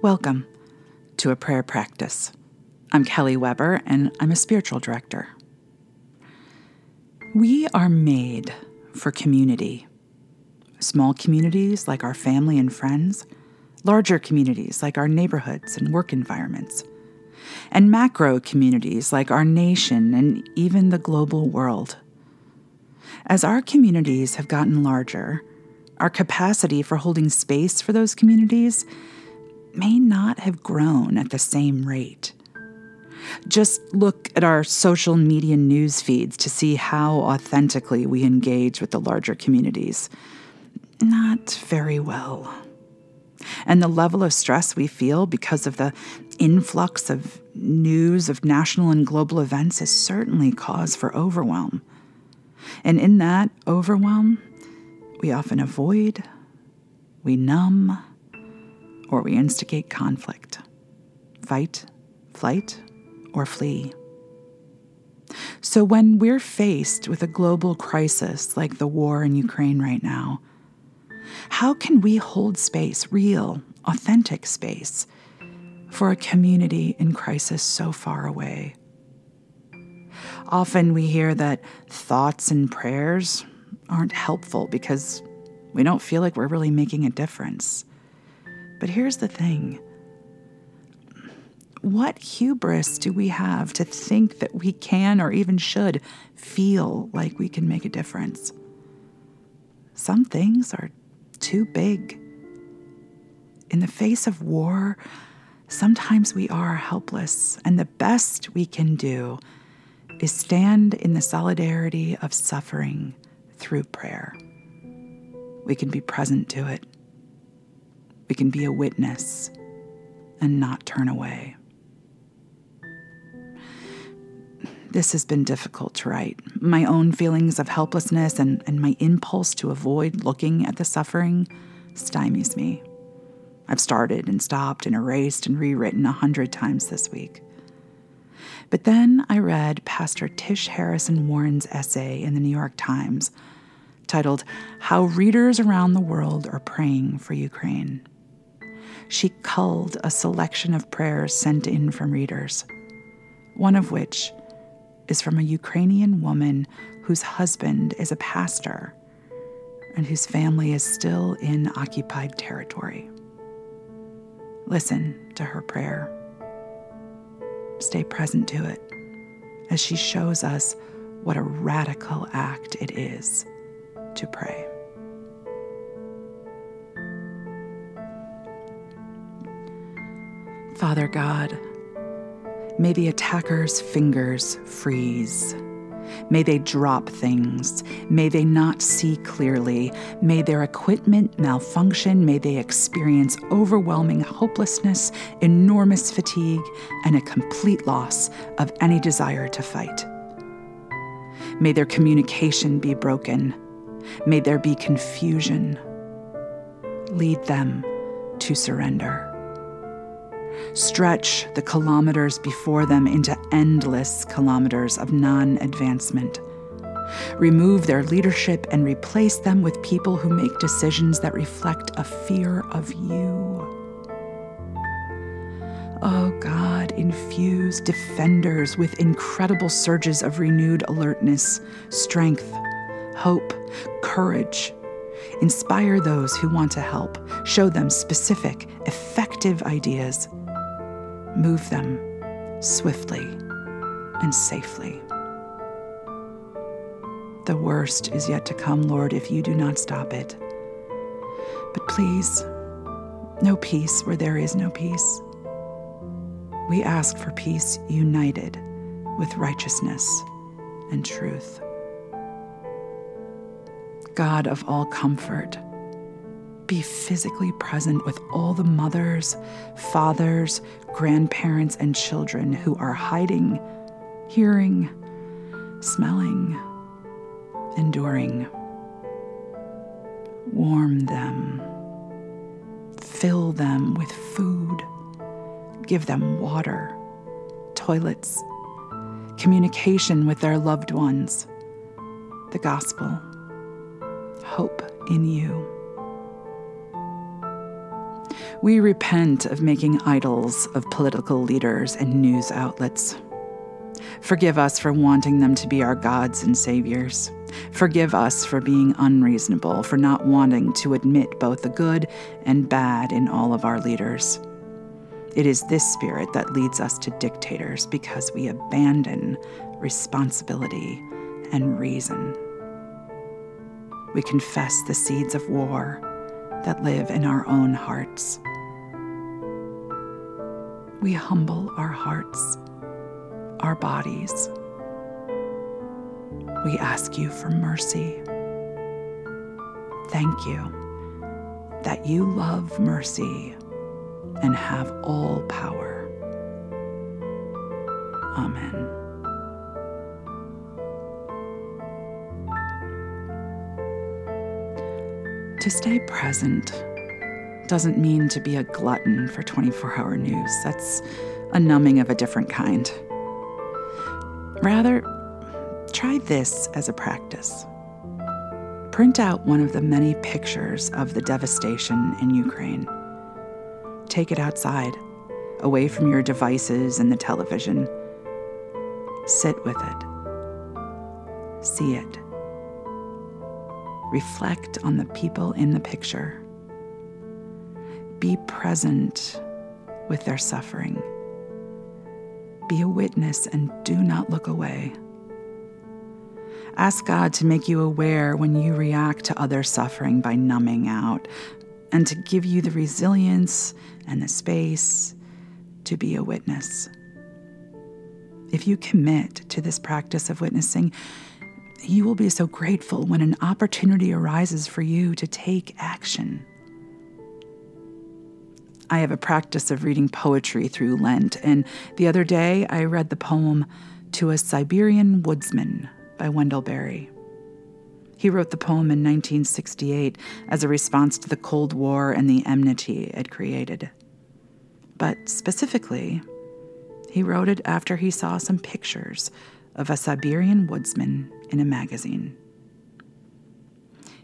Welcome to a prayer practice. I'm Kelly Weber, and I'm a spiritual director. We are made for community. Small communities like our family and friends, larger communities like our neighborhoods and work environments, and macro communities like our nation and even the global world. As our communities have gotten larger, our capacity for holding space for those communities may not have grown at the same rate. Just look at our social media news feeds to see how authentically we engage with the larger communities. Not very well. And the level of stress we feel because of the influx of news of national and global events is certainly cause for overwhelm. And in that overwhelm, we often avoid, we numb, or we instigate conflict. Fight, flight, or flee. So, when we're faced with a global crisis like the war in Ukraine right now, how can we hold space, real, authentic space, for a community in crisis so far away? Often we hear that thoughts and prayers aren't helpful because we don't feel like we're really making a difference. But here's the thing what hubris do we have to think that we can or even should feel like we can make a difference? Some things are too big. In the face of war, sometimes we are helpless, and the best we can do is stand in the solidarity of suffering through prayer. We can be present to it, we can be a witness and not turn away. This has been difficult to write. My own feelings of helplessness and, and my impulse to avoid looking at the suffering stymies me. I've started and stopped and erased and rewritten a hundred times this week. But then I read Pastor Tish Harrison Warren's essay in the New York Times titled How Readers Around the World Are Praying for Ukraine. She culled a selection of prayers sent in from readers, one of which is from a Ukrainian woman whose husband is a pastor and whose family is still in occupied territory. Listen to her prayer. Stay present to it as she shows us what a radical act it is to pray. Father God, May the attacker's fingers freeze. May they drop things. May they not see clearly. May their equipment malfunction. May they experience overwhelming hopelessness, enormous fatigue, and a complete loss of any desire to fight. May their communication be broken. May there be confusion. Lead them to surrender stretch the kilometers before them into endless kilometers of non advancement. Remove their leadership and replace them with people who make decisions that reflect a fear of you. Oh God, infuse defenders with incredible surges of renewed alertness, strength, hope, courage. Inspire those who want to help. Show them specific, effective ideas move them swiftly and safely. The worst is yet to come, Lord, if you do not stop it. But please, no peace where there is no peace. We ask for peace united with righteousness and truth. God of all comfort, be physically present with all the mothers, fathers, grandparents, and children who are hiding, hearing, smelling, enduring. Warm them, fill them with food, give them water, toilets, communication with their loved ones, the gospel, hope in you. We repent of making idols of political leaders and news outlets. Forgive us for wanting them to be our gods and saviors. Forgive us for being unreasonable, for not wanting to admit both the good and bad in all of our leaders. It is this spirit that leads us to dictators because we abandon responsibility and reason. We confess the seeds of war that live in our own hearts. We humble our hearts, our bodies. We ask you for mercy. Thank you that you love mercy and have all power. Amen. To stay present doesn't mean to be a glutton for 24 hour news. That's a numbing of a different kind. Rather, try this as a practice. Print out one of the many pictures of the devastation in Ukraine. Take it outside, away from your devices and the television. Sit with it. See it. Reflect on the people in the picture. Be present with their suffering. Be a witness and do not look away. Ask God to make you aware when you react to other suffering by numbing out and to give you the resilience and the space to be a witness. If you commit to this practice of witnessing, you will be so grateful when an opportunity arises for you to take action. I have a practice of reading poetry through Lent, and the other day I read the poem To a Siberian Woodsman by Wendell Berry. He wrote the poem in 1968 as a response to the Cold War and the enmity it created. But specifically, he wrote it after he saw some pictures of a Siberian woodsman in a magazine.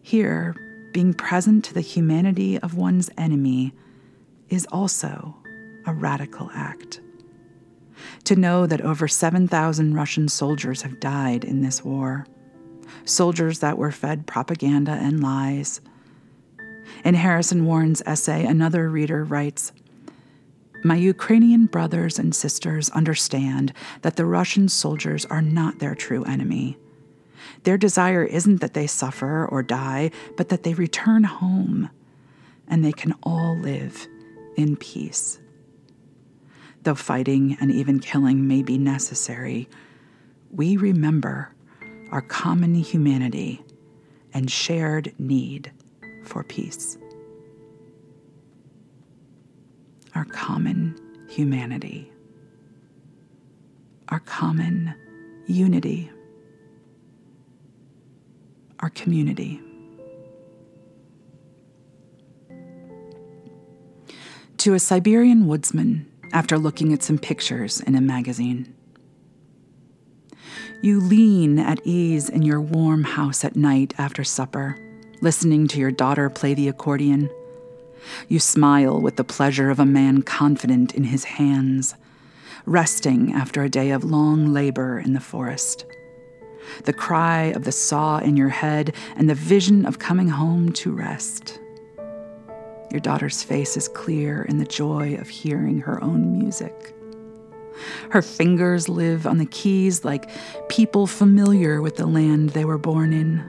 Here, being present to the humanity of one's enemy is also a radical act. To know that over 7,000 Russian soldiers have died in this war, soldiers that were fed propaganda and lies. In Harrison Warren's essay, another reader writes my Ukrainian brothers and sisters understand that the Russian soldiers are not their true enemy. Their desire isn't that they suffer or die, but that they return home and they can all live in peace. Though fighting and even killing may be necessary, we remember our common humanity and shared need for peace. Our common humanity, our common unity, our community. To a Siberian woodsman after looking at some pictures in a magazine. You lean at ease in your warm house at night after supper, listening to your daughter play the accordion you smile with the pleasure of a man confident in his hands, resting after a day of long labor in the forest. The cry of the saw in your head and the vision of coming home to rest. Your daughter's face is clear in the joy of hearing her own music. Her fingers live on the keys like people familiar with the land they were born in.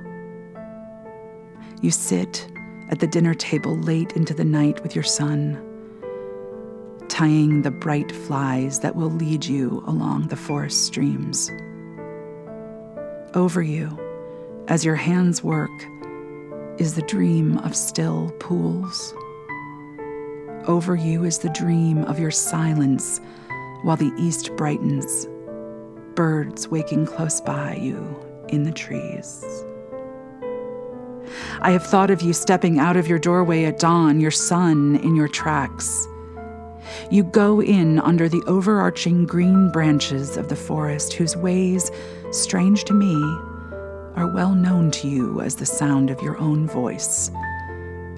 You sit at the dinner table late into the night with your son, tying the bright flies that will lead you along the forest streams. Over you, as your hands work, is the dream of still pools. Over you is the dream of your silence while the east brightens, birds waking close by you in the trees. I have thought of you stepping out of your doorway at dawn, your son in your tracks. You go in under the overarching green branches of the forest, whose ways, strange to me, are well known to you as the sound of your own voice,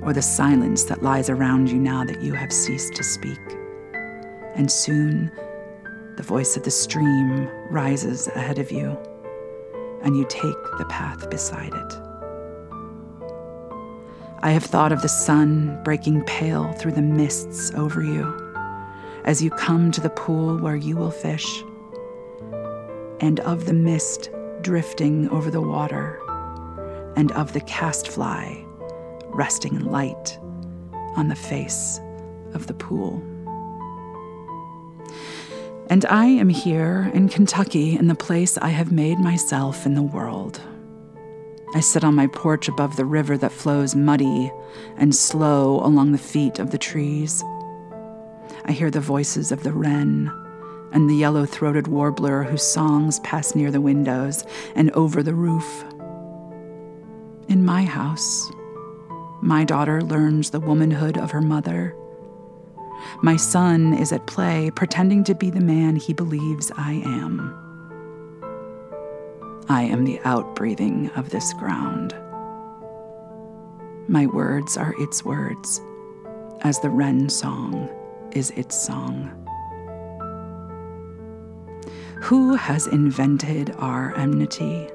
or the silence that lies around you now that you have ceased to speak. And soon, the voice of the stream rises ahead of you, and you take the path beside it. I have thought of the sun breaking pale through the mists over you as you come to the pool where you will fish, and of the mist drifting over the water, and of the cast fly resting light on the face of the pool. And I am here in Kentucky in the place I have made myself in the world. I sit on my porch above the river that flows muddy and slow along the feet of the trees. I hear the voices of the wren and the yellow throated warbler whose songs pass near the windows and over the roof. In my house, my daughter learns the womanhood of her mother. My son is at play, pretending to be the man he believes I am. I am the outbreathing of this ground. My words are its words, as the wren song is its song. Who has invented our enmity?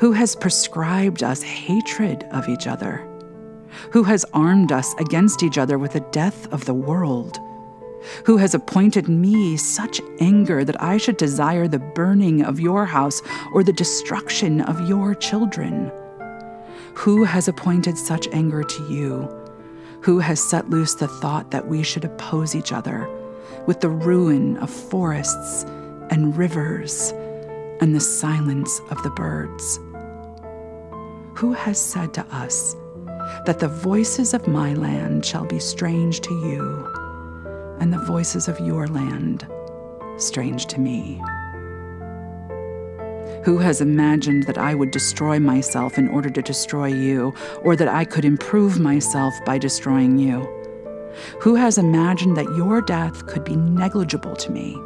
Who has prescribed us hatred of each other? who has armed us against each other with the death of the world, who has appointed me such anger that I should desire the burning of your house or the destruction of your children. Who has appointed such anger to you? Who has set loose the thought that we should oppose each other with the ruin of forests and rivers and the silence of the birds? Who has said to us, that the voices of my land shall be strange to you, and the voices of your land strange to me. Who has imagined that I would destroy myself in order to destroy you, or that I could improve myself by destroying you? Who has imagined that your death could be negligible to me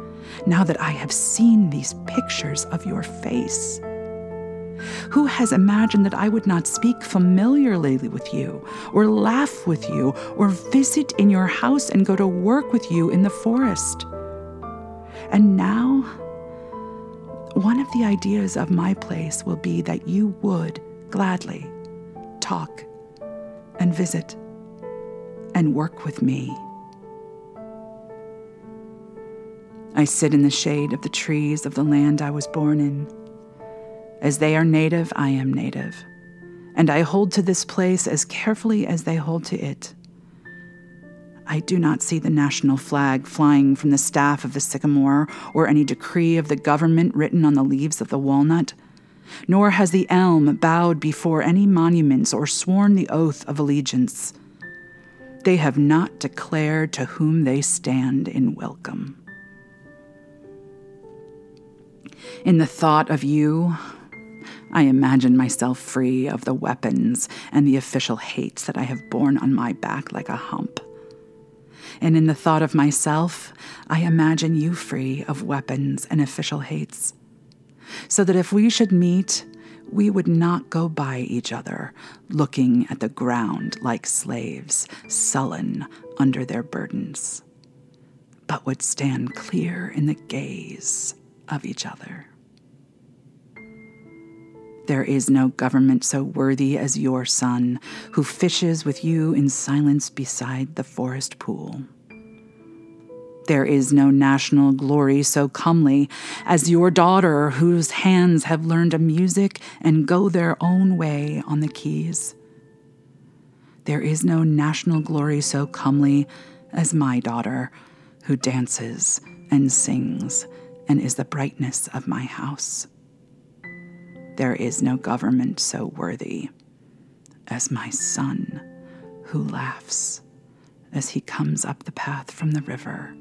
now that I have seen these pictures of your face? Who has imagined that I would not speak familiarly with you, or laugh with you, or visit in your house and go to work with you in the forest? And now, one of the ideas of my place will be that you would gladly talk and visit and work with me. I sit in the shade of the trees of the land I was born in. As they are native, I am native, and I hold to this place as carefully as they hold to it. I do not see the national flag flying from the staff of the sycamore or any decree of the government written on the leaves of the walnut, nor has the elm bowed before any monuments or sworn the oath of allegiance. They have not declared to whom they stand in welcome. In the thought of you, I imagine myself free of the weapons and the official hates that I have borne on my back like a hump. And in the thought of myself, I imagine you free of weapons and official hates. So that if we should meet, we would not go by each other, looking at the ground like slaves, sullen under their burdens, but would stand clear in the gaze of each other. There is no government so worthy as your son, who fishes with you in silence beside the forest pool. There is no national glory so comely as your daughter, whose hands have learned a music and go their own way on the keys. There is no national glory so comely as my daughter, who dances and sings and is the brightness of my house. There is no government so worthy as my son who laughs as he comes up the path from the river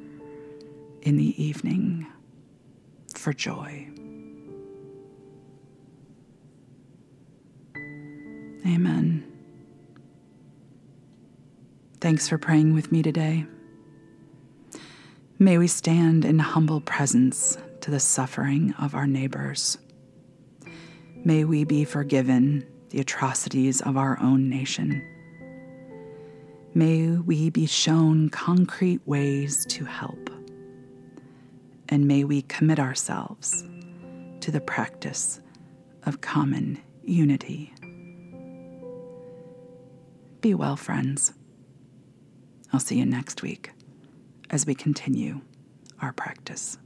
in the evening for joy. Amen. Thanks for praying with me today. May we stand in humble presence to the suffering of our neighbors. May we be forgiven the atrocities of our own nation. May we be shown concrete ways to help. And may we commit ourselves to the practice of common unity. Be well, friends. I'll see you next week as we continue our practice.